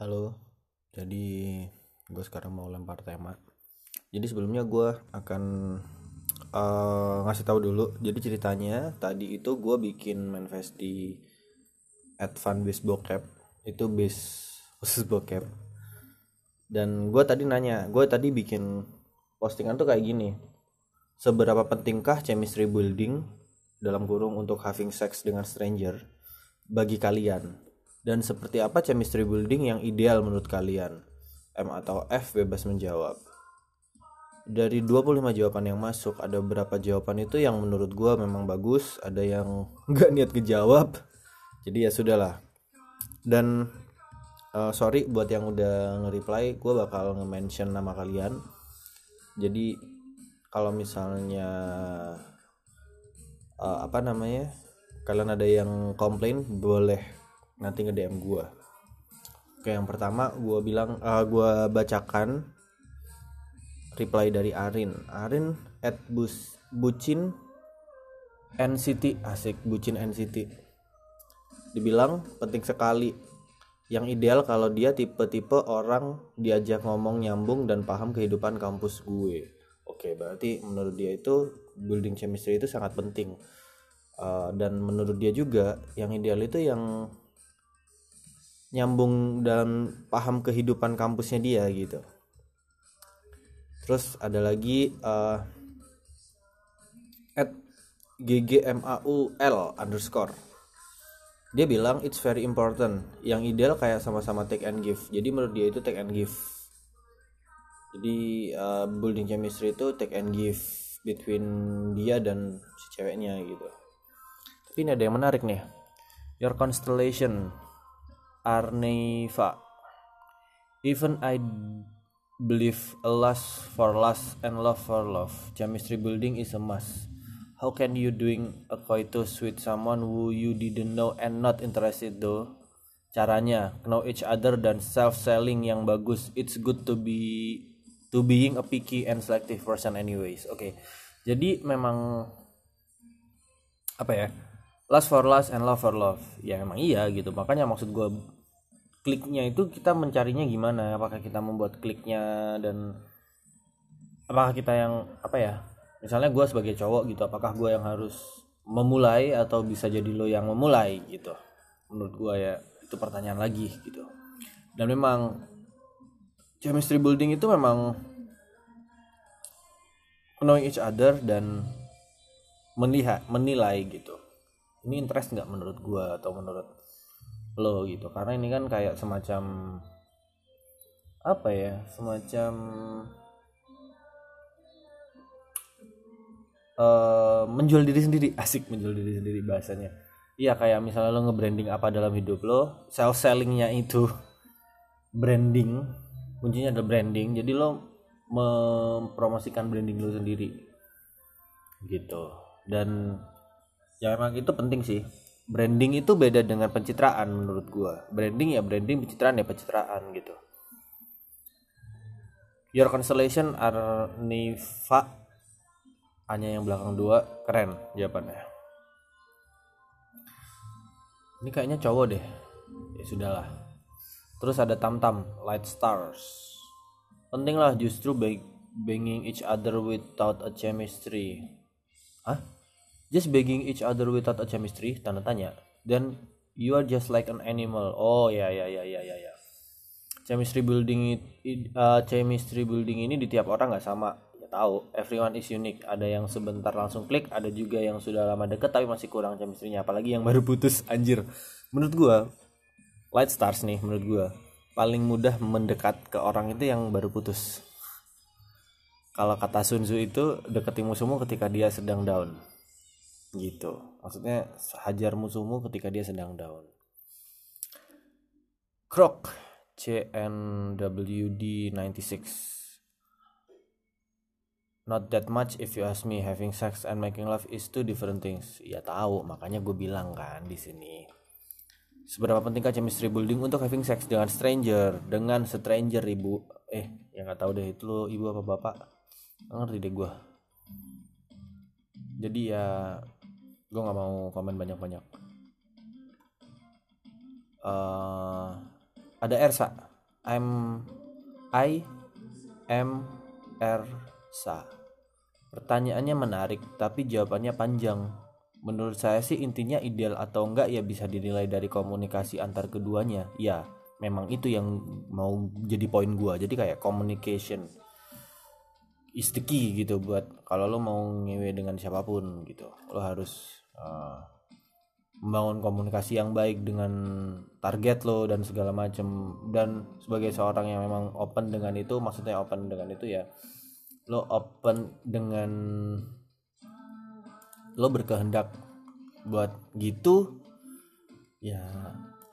Halo, jadi gue sekarang mau lempar tema. Jadi sebelumnya gue akan eh, ngasih tahu dulu. Jadi ceritanya tadi itu gue bikin manifest di Advan Base Bokep itu base khusus bokep. Dan gue tadi nanya, gue tadi bikin postingan tuh kayak gini. Seberapa pentingkah chemistry building dalam kurung untuk having sex dengan stranger bagi kalian? Dan seperti apa chemistry building yang ideal menurut kalian? M atau F bebas menjawab. Dari 25 jawaban yang masuk, ada beberapa jawaban itu yang menurut gua memang bagus, ada yang nggak niat kejawab. Jadi ya sudahlah. Dan eh, sorry buat yang udah nge-reply, gua bakal nge-mention nama kalian. Jadi kalau misalnya eh, apa namanya? Kalian ada yang komplain, boleh nanti nge DM gue oke yang pertama gue bilang uh, gue bacakan reply dari Arin. Arin at bus bucin NCT asik bucin NCT dibilang penting sekali. Yang ideal kalau dia tipe-tipe orang diajak ngomong nyambung dan paham kehidupan kampus gue. Oke berarti menurut dia itu building chemistry itu sangat penting. Uh, dan menurut dia juga yang ideal itu yang nyambung dan paham kehidupan kampusnya dia gitu. Terus ada lagi uh, at ggmaul underscore. Dia bilang it's very important. Yang ideal kayak sama-sama take and give. Jadi menurut dia itu take and give. Jadi uh, building chemistry itu take and give between dia dan si ceweknya gitu. Tapi ini ada yang menarik nih. Your constellation Arneva. Even I believe a lust for lust and love for love. Chemistry building is a must. How can you doing a coitus with someone who you didn't know and not interested though? Caranya know each other dan self selling yang bagus. It's good to be to being a picky and selective person anyways. Oke. Okay. Jadi memang apa ya? last for last and love for love ya emang iya gitu makanya maksud gue kliknya itu kita mencarinya gimana? Apakah kita membuat kliknya dan apakah kita yang apa ya misalnya gue sebagai cowok gitu apakah gue yang harus memulai atau bisa jadi lo yang memulai gitu? Menurut gue ya itu pertanyaan lagi gitu. Dan memang chemistry building itu memang knowing each other dan melihat menilai gitu. Ini interest nggak menurut gua atau menurut lo gitu. Karena ini kan kayak semacam apa ya semacam uh, menjual diri sendiri. Asik menjual diri sendiri bahasanya. Iya kayak misalnya lo nge-branding apa dalam hidup lo self sellingnya itu branding. Kuncinya adalah branding. Jadi lo mempromosikan branding lo sendiri. Gitu. Dan ya emang itu penting sih branding itu beda dengan pencitraan menurut gua. Branding ya branding pencitraan ya pencitraan gitu. Your constellation are hanya yang belakang dua keren jawabannya. Ini kayaknya cowok deh. Ya sudahlah. Terus ada tam tam light stars. Penting lah justru banging each other without a chemistry. Hah? Just begging each other without a chemistry tanda tanya. Then you are just like an animal. Oh ya ya ya ya ya ya. Chemistry building it, uh, chemistry building ini di tiap orang nggak sama. Ya tahu everyone is unique. Ada yang sebentar langsung klik ada juga yang sudah lama deket tapi masih kurang chemistry-nya. Apalagi yang baru putus anjir. Menurut gua light stars nih menurut gua. Paling mudah mendekat ke orang itu yang baru putus. Kalau kata Sun Tzu itu deketi musuhmu ketika dia sedang down gitu maksudnya hajar musuhmu ketika dia sedang down Krok CNWD 96 Not that much if you ask me having sex and making love is two different things. Ya tahu, makanya gue bilang kan di sini. Seberapa pentingkah chemistry building untuk having sex dengan stranger, dengan stranger ibu? Eh, yang nggak tahu deh itu lo ibu apa bapak? Ngerti deh gue. Jadi ya gue nggak mau komen banyak-banyak uh, ada Ersa I'm I M R Sa. Pertanyaannya menarik, tapi jawabannya panjang. Menurut saya sih intinya ideal atau enggak ya bisa dinilai dari komunikasi antar keduanya. Ya, memang itu yang mau jadi poin gua. Jadi kayak communication is the key gitu buat kalau lo mau ngewe dengan siapa pun gitu. Lo harus uh, membangun komunikasi yang baik dengan target lo dan segala macam dan sebagai seorang yang memang open dengan itu maksudnya open dengan itu ya lo open dengan lo berkehendak buat gitu ya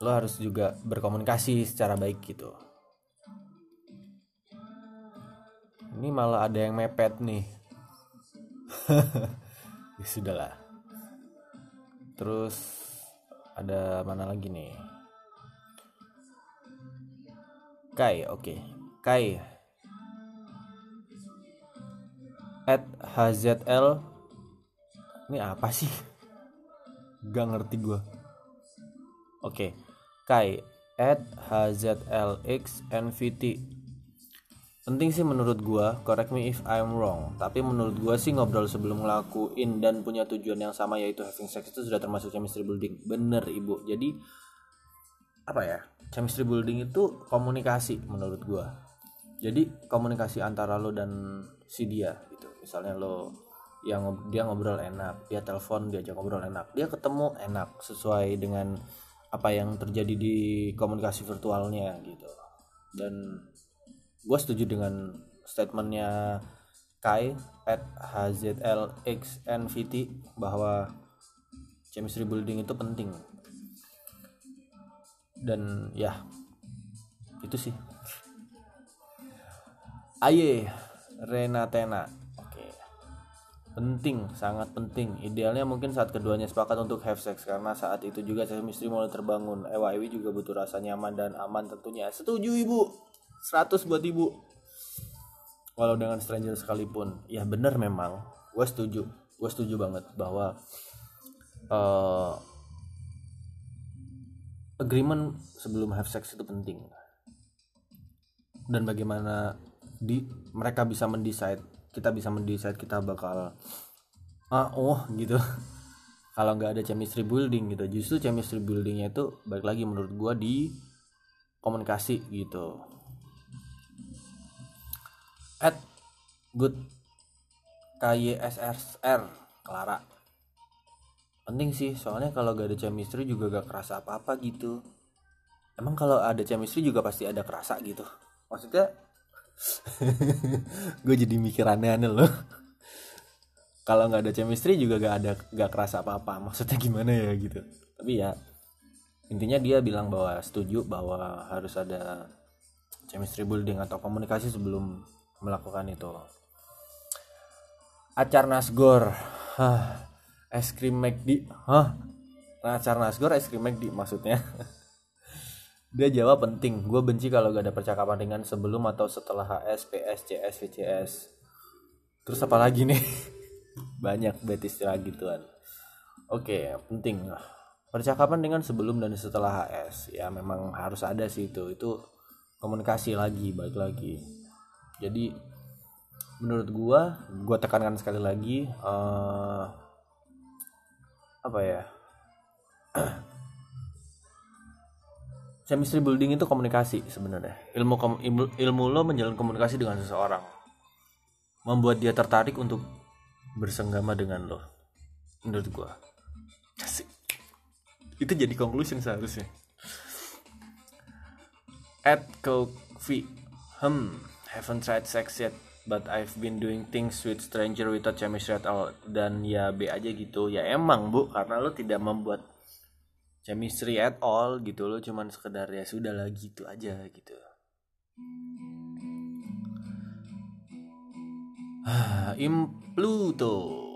lo harus juga berkomunikasi secara baik gitu ini malah ada yang mepet nih. Ya sudahlah. Terus ada mana lagi nih? Kai oke. Okay. Kai. At HZL ini apa sih? Gak ngerti gue oke. Okay. Kai at HZLX NVT penting sih menurut gua correct me if I'm wrong tapi menurut gua sih ngobrol sebelum ngelakuin dan punya tujuan yang sama yaitu having sex itu sudah termasuk chemistry building. Bener ibu. Jadi apa ya? Chemistry building itu komunikasi menurut gua. Jadi komunikasi antara lo dan si dia gitu. Misalnya lo yang dia ngobrol enak dia telepon dia ajak ngobrol enak dia ketemu enak sesuai dengan apa yang terjadi di komunikasi virtualnya gitu. Dan gue setuju dengan statementnya Kai at HZLXNVT bahwa chemistry building itu penting. Dan ya itu sih. Aye Renatena. Oke. Penting sangat penting. Idealnya mungkin saat keduanya sepakat untuk have sex karena saat itu juga chemistry mulai terbangun. Ewa Ewi juga butuh rasa nyaman dan aman tentunya. Setuju ibu 100 buat ibu. Walau dengan stranger sekalipun. Ya bener memang. Gue setuju. Gue setuju banget bahwa uh, agreement sebelum have sex itu penting. Dan bagaimana di mereka bisa mendesain kita bisa mendesain kita bakal ah oh gitu. Kalau nggak ada chemistry building gitu. Justru chemistry buildingnya itu baik lagi menurut gue di komunikasi gitu at good. KYSSR Clara. Penting sih soalnya kalau gak ada chemistry juga gak kerasa apa-apa gitu. Emang kalau ada chemistry juga pasti ada kerasa gitu. Maksudnya gue jadi mikir aneh-aneh loh. Kalau nggak ada chemistry juga gak ada gak kerasa apa-apa. Maksudnya gimana ya gitu. Tapi ya intinya dia bilang bahwa setuju bahwa harus ada chemistry building atau komunikasi sebelum melakukan itu. Acar nasgor. Hah es krim McD hah? Acar nasgor es krim McD maksudnya. Dia jawab penting. Gue benci kalau gak ada percakapan dengan sebelum atau setelah HS PS CS VCS terus apa lagi nih? Banyak bet istilah gituan oke penting. Percakapan dengan sebelum dan setelah HS ya memang harus ada sih itu. Itu komunikasi lagi baik lagi jadi menurut gua gua tekankan sekali lagi uh, apa ya? Chemistry building itu komunikasi sebenarnya. Ilmu, ilmu lo menjalin komunikasi dengan seseorang. Membuat dia tertarik untuk bersenggama dengan lo menurut gua. Asik. itu jadi conclusion seharusnya. At coffee hmm haven't tried sex yet but I've been doing things with stranger without chemistry at all. Dan ya B aja gitu. Ya emang bu. Karena lo tidak membuat chemistry at all gitu. Lo cuman sekedar ya sudah lah gitu aja gitu. Impluto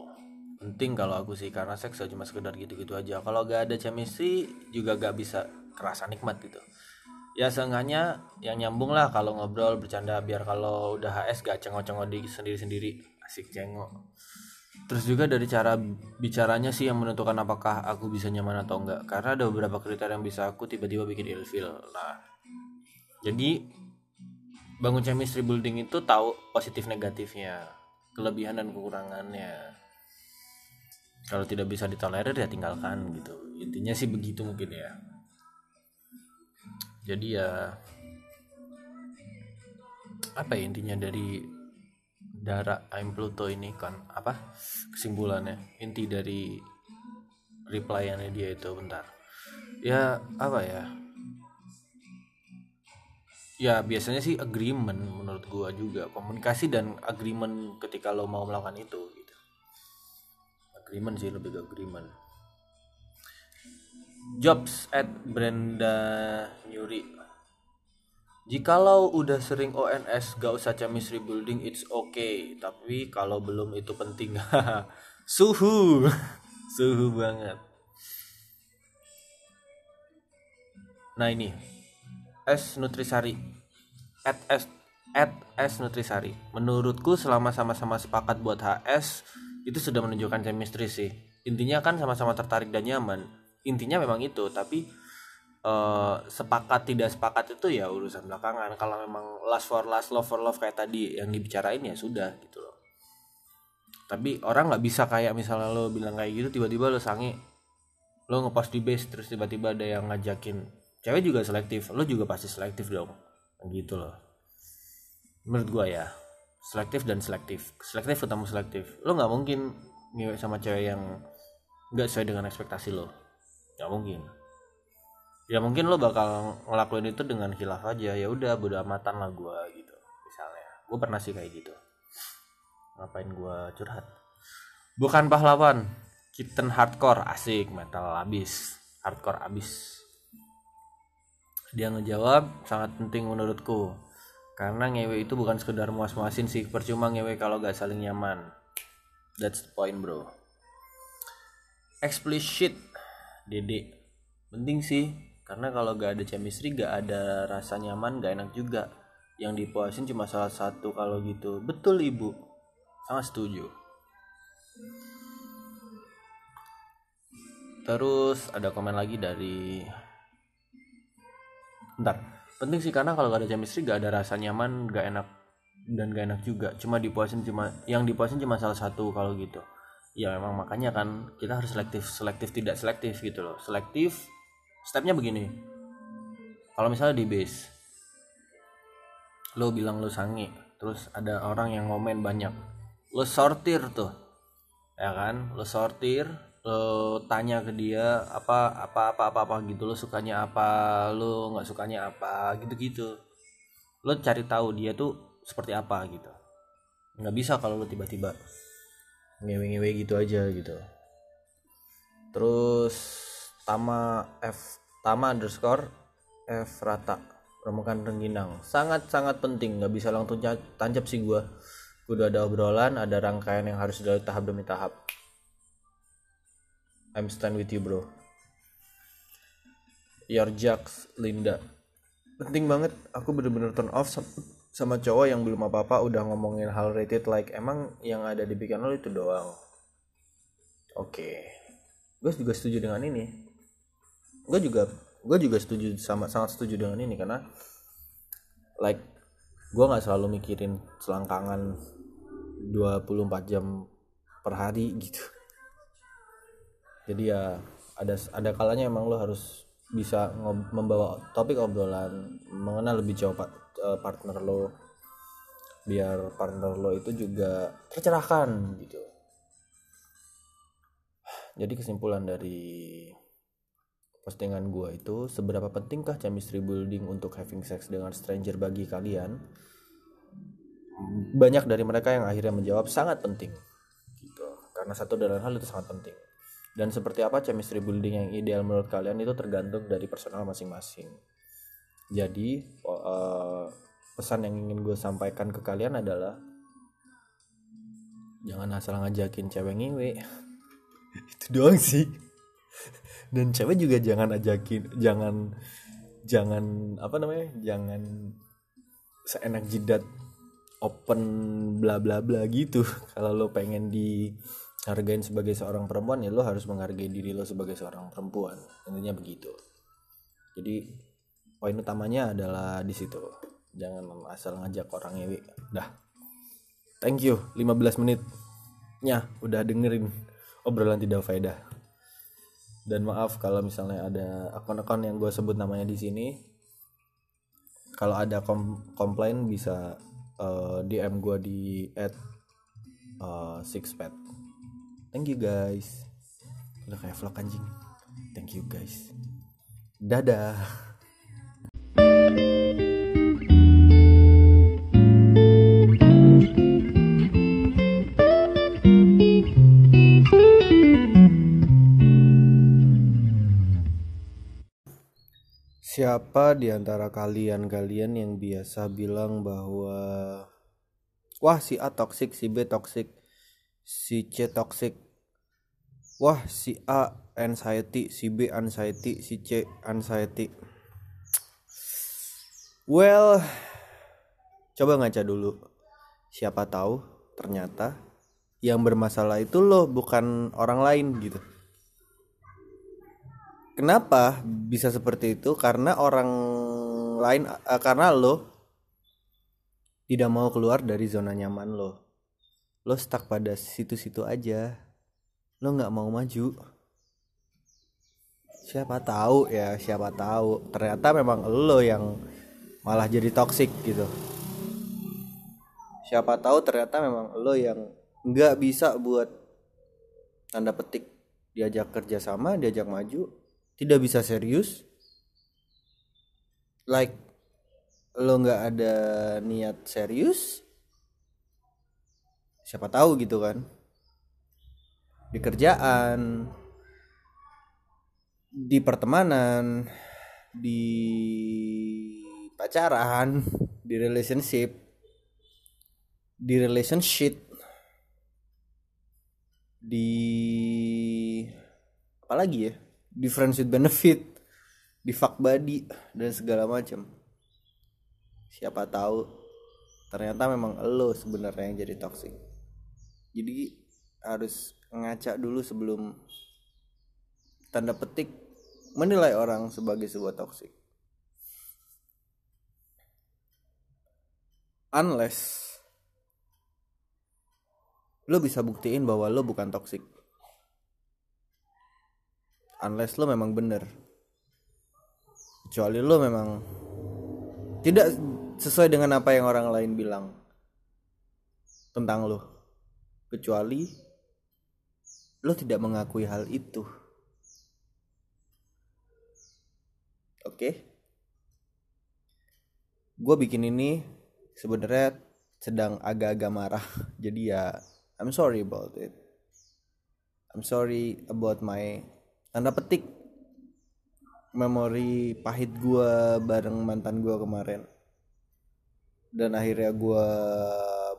penting kalau aku sih karena seks cuma sekedar gitu-gitu aja. Kalau gak ada chemistry juga gak bisa kerasa nikmat gitu ya seenggaknya yang nyambung lah kalau ngobrol bercanda biar kalau udah HS gak cengok-cengok di sendiri-sendiri. Asik cengok. Terus juga dari cara bicaranya sih yang menentukan apakah aku bisa nyaman atau enggak karena ada beberapa kriteria yang bisa aku tiba-tiba bikin ilfil nah jadi bangun chemistry building itu tahu positif negatifnya kelebihan dan kekurangannya. Kalau tidak bisa ditolerir ya tinggalkan gitu. Intinya sih begitu mungkin ya jadi ya apa ya intinya dari Dara I'm Pluto ini kan apa kesimpulannya inti dari replyannya dia itu bentar. Ya apa ya? Ya biasanya sih agreement menurut gua juga komunikasi dan agreement ketika lo mau melakukan itu gitu. Agreement sih lebih ke agreement jobs at Brenda Nuri Jikalau udah sering ONS gak usah chemistry building it's okay. Tapi kalau belum itu penting. Suhu. Suhu banget. Nah ini. S Nutrisari. At S at S Nutrisari. Menurutku selama sama-sama sepakat buat HS itu sudah menunjukkan chemistry sih. Intinya kan sama-sama tertarik dan nyaman intinya memang itu tapi uh, sepakat tidak sepakat itu ya urusan belakangan. Kalau memang last for last love for love kayak tadi yang dibicarain ya sudah gitu loh. Tapi orang nggak bisa kayak misalnya lo bilang kayak gitu tiba-tiba lo sange lo ngepost di base terus tiba-tiba ada yang ngajakin. Cewek juga selektif lo juga pasti selektif dong gitu loh. Menurut gua ya selektif dan selektif. Selektif ketemu selektif. Lo nggak mungkin ngewek sama cewek yang nggak sesuai dengan ekspektasi lo nggak mungkin. Ya mungkin lo bakal ngelakuin itu dengan hilaf aja. Ya udah bodo amatan lah gua gitu misalnya. Gue pernah sih kayak gitu. Ngapain gua curhat? Bukan pahlawan. Kitten hardcore asik metal abis. Hardcore abis. Dia ngejawab sangat penting menurutku. Karena ngewe itu bukan sekedar muas-muasin sih, percuma ngewe kalau gak saling nyaman. That's the point bro. Explicit, dede. Penting sih, karena kalau gak ada chemistry gak ada rasa nyaman gak enak juga. Yang dipuasin cuma salah satu kalau gitu. Betul ibu, sangat setuju. Terus ada komen lagi dari ntar penting sih karena kalau gak ada chemistry gak ada rasa nyaman gak enak dan gak enak juga cuma dipuasin cuma yang dipuasin cuma salah satu kalau gitu ya memang makanya kan kita harus selektif selektif tidak selektif gitu loh. Selektif stepnya begini. Kalau misalnya di base lo bilang lo sangi terus ada orang yang ngomen banyak lo sortir tuh ya kan? Lo sortir lo tanya ke dia apa apa apa apa apa? gitu. Lo sukanya apa lo nggak sukanya apa gitu gitu lo cari tahu dia tuh seperti apa gitu. Nggak bisa kalau lo tiba-tiba ngewe-ngewe gitu aja gitu. Terus tama f tama underscore f rata remukan rengginang. Sangat sangat penting nggak bisa langsung tancap sih gua. Udah ada obrolan ada rangkaian yang harus dari tahap demi tahap. I'm stand with you bro. Your Jacks Linda. Penting banget aku bener-bener turn off sama cowok yang belum apa-apa udah ngomongin hal rated like emang yang ada di pikiran lo itu doang. Oke. Okay. gue juga setuju dengan ini. Gue juga gue juga setuju sama sangat setuju dengan ini karena like gue nggak selalu mikirin selangkangan 24 jam per hari gitu. Jadi ya ada ada kalanya emang lo harus bisa membawa topik obrolan mengenal lebih jauh e, partner lo biar partner lo itu juga tercerahkan gitu. Jadi kesimpulan dari postingan gue itu seberapa pentingkah chemistry building untuk having sex dengan stranger bagi kalian? Banyak dari mereka yang akhirnya menjawab sangat penting gitu. Karena satu dan hal itu sangat penting. Dan seperti apa chemistry building yang ideal menurut kalian itu tergantung dari personal masing-masing jadi uh, pesan yang ingin gue sampaikan ke kalian adalah jangan asal ngajakin cewek ngewe itu doang sih. Dan cewek juga jangan ajakin jangan jangan apa namanya jangan seenak jidat open bla bla bla gitu. Kalau lo pengen di hargain sebagai seorang perempuan ya lo harus menghargai diri lo sebagai seorang perempuan. Intinya begitu. Jadi poin utamanya adalah di situ. Jangan asal ngajak orang ngewe. Dah. Thank you 15 menitnya udah dengerin obrolan tidak faedah. Dan maaf kalau misalnya ada akun-akun yang gue sebut namanya di sini. Kalau ada kom komplain bisa uh, eh, DM gue di at uh, sixpad. Thank you guys. Udah kayak vlog anjing. Thank you guys. Dadah Siapa di antara kalian-kalian yang biasa bilang bahwa wah si A toxic, si B toxic, si C toxic. Wah, si A anxiety, si B anxiety, si C anxiety. Well, coba ngaca dulu. Siapa tahu ternyata yang bermasalah itu lo bukan orang lain gitu. Kenapa bisa seperti itu? Karena orang lain uh, karena lo tidak mau keluar dari zona nyaman lo. Lo stuck pada situ-situ aja. Lo nggak mau maju. Siapa tahu ya, siapa tahu ternyata memang lo yang malah jadi toxic gitu. Siapa tahu ternyata memang lo yang nggak bisa buat tanda petik diajak kerjasama, diajak maju, tidak bisa serius. Like lo nggak ada niat serius siapa tahu gitu kan. Di kerjaan di pertemanan di pacaran di relationship di relationship di apa lagi ya difference with benefit di fuck body dan segala macam. Siapa tahu ternyata memang lo sebenarnya yang jadi toxic. Jadi harus ngaca dulu sebelum tanda petik menilai orang sebagai sebuah toxic. Unless lo bisa buktiin bahwa lo bukan toxic unless lo memang bener. Kecuali lo memang tidak sesuai dengan apa yang orang lain bilang tentang lo. Kecuali lo tidak mengakui hal itu. Oke? Okay? gue bikin ini sebenarnya sedang agak-agak marah. Jadi ya I'm sorry about it. I'm sorry about my tanda petik. Memori pahit gue bareng mantan gue kemarin. Dan akhirnya gue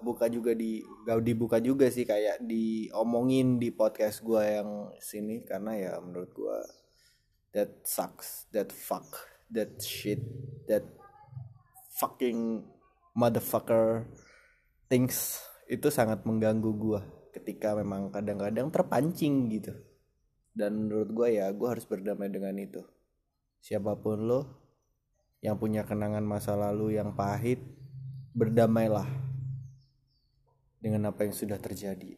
buka juga di gak dibuka juga sih kayak diomongin di podcast gue yang sini. Karena ya menurut gue that sucks that fuck that shit that fucking motherfucker things. Itu sangat mengganggu gue ketika memang kadang-kadang terpancing gitu dan menurut gue ya gue harus berdamai dengan itu. Siapa pun lo yang punya kenangan masa lalu yang pahit berdamailah dengan apa yang sudah terjadi.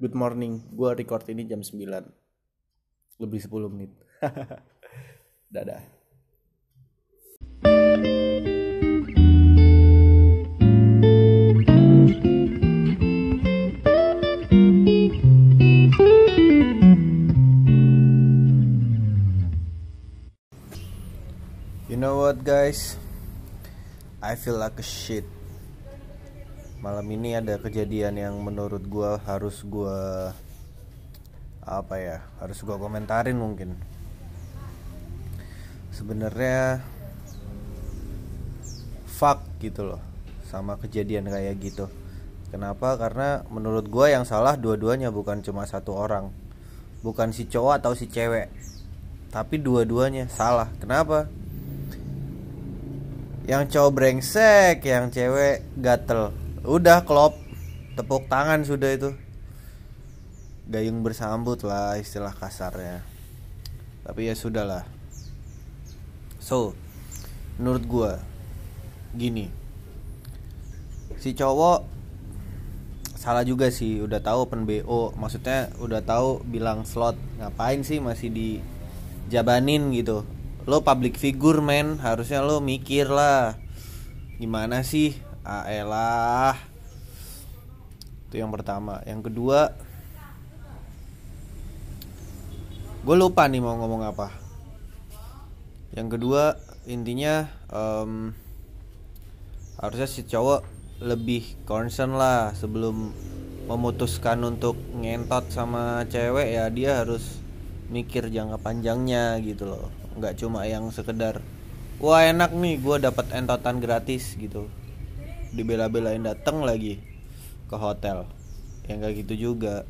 Good morning. Gue record ini jam 9 lebih 10 menit. Dadah. know guys. I feel like a shit. Malam ini ada kejadian yang menurut gue harus gue apa ya harus gue komentarin mungkin. Sebenarnya fuck gitu loh sama kejadian kayak gitu. Kenapa? Karena menurut gue yang salah dua-duanya bukan cuma satu orang. Bukan si cowok atau si cewek tapi dua-duanya salah. Kenapa yang cowok brengsek yang cewek gatel. Udah klop. Tepuk tangan sudah itu. Gayung bersambut lah istilah kasarnya. Tapi ya sudahlah. So menurut gue gini. Si cowok salah juga sih. Udah tahu open bo maksudnya udah tahu bilang slot. Ngapain sih masih di jabanin gitu lo public figure men. Harusnya lo mikir lah. Gimana sih? Aelah itu yang pertama. Yang kedua gue lupa nih mau ngomong apa. Yang kedua intinya um, harusnya si cowok lebih concern lah sebelum memutuskan untuk ngentot sama cewek. Ya dia harus mikir jangka panjangnya gitu loh nggak cuma yang sekedar wah enak nih gue dapat entotan gratis gitu. Dibela-belain dateng lagi ke hotel. Yang kayak gitu juga.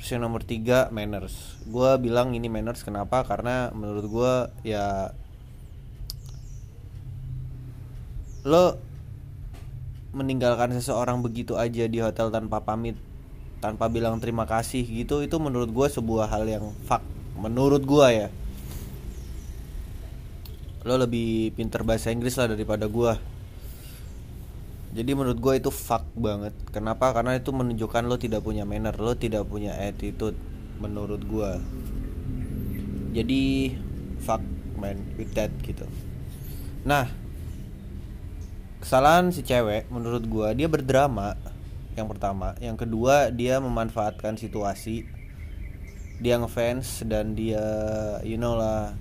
Terus yang nomor tiga manners. Gue bilang ini manners kenapa? Karena menurut gue ya lo meninggalkan seseorang begitu aja di hotel tanpa pamit tanpa bilang terima kasih gitu itu menurut gue sebuah hal yang fuck menurut gue ya lo lebih pinter bahasa Inggris lah daripada gue jadi menurut gue itu fuck banget. Kenapa? Karena itu menunjukkan lo tidak punya manner lo tidak punya attitude menurut gue jadi fuck man with that gitu. Nah kesalahan si cewek menurut gue dia berdrama yang pertama. Yang kedua dia memanfaatkan situasi. Dia ngefans dan dia you know lah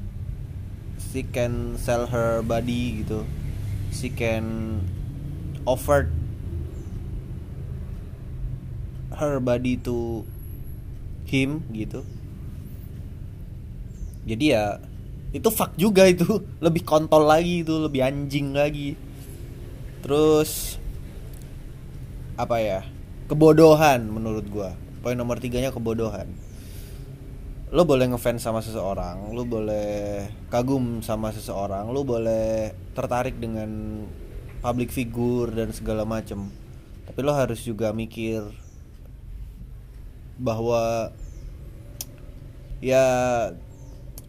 she can sell her body gitu. She can offer her body to him gitu. Jadi ya itu fuck juga itu. Lebih kontol lagi itu lebih anjing lagi. Terus apa ya? Kebodohan menurut gua. Poin nomor tiganya kebodohan lo boleh ngefans sama seseorang, lo boleh kagum sama seseorang, lo boleh tertarik dengan public figure dan segala macem. Tapi lo harus juga mikir bahwa ya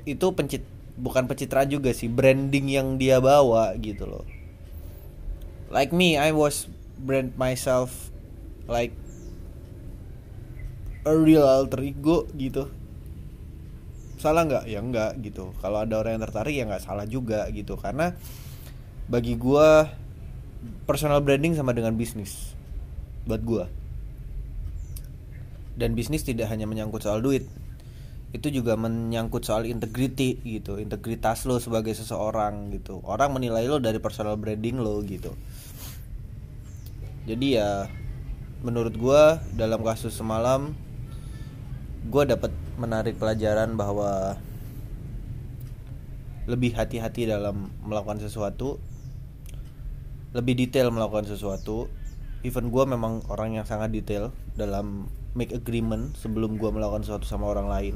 itu pencit bukan pencitraan juga sih branding yang dia bawa gitu loh. Like me, I was brand myself like a real alter ego gitu salah nggak? Ya nggak gitu. Kalau ada orang yang tertarik ya nggak salah juga gitu. Karena bagi gue personal branding sama dengan bisnis. Buat gue dan bisnis tidak hanya menyangkut soal duit. Itu juga menyangkut soal integrity gitu. Integritas lo sebagai seseorang gitu. Orang menilai lo dari personal branding lo gitu. Jadi ya menurut gue dalam kasus semalam gue dapat menarik pelajaran bahwa lebih hati-hati dalam melakukan sesuatu lebih detail melakukan sesuatu. Even gue memang orang yang sangat detail dalam make agreement sebelum gue melakukan sesuatu sama orang lain.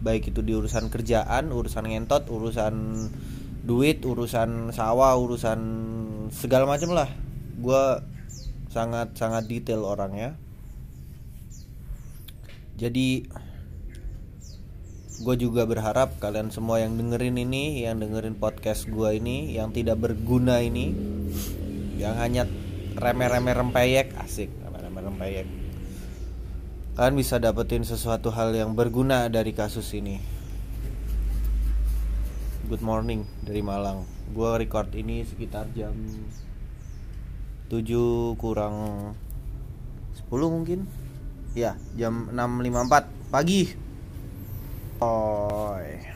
Baik itu di urusan kerjaan urusan ngentot urusan duit urusan sawah urusan segala macam lah. Gue sangat sangat detail orangnya. Jadi gue juga berharap kalian semua yang dengerin ini yang dengerin podcast gue ini yang tidak berguna ini yang hanya remeh-remeh rempeyek asik remeh-remeh rempeyek. Kalian bisa dapetin sesuatu hal yang berguna dari kasus ini. Good morning dari Malang. Gue record ini sekitar jam 7 kurang 10 mungkin. Ya jam 6.54 pagi Bye.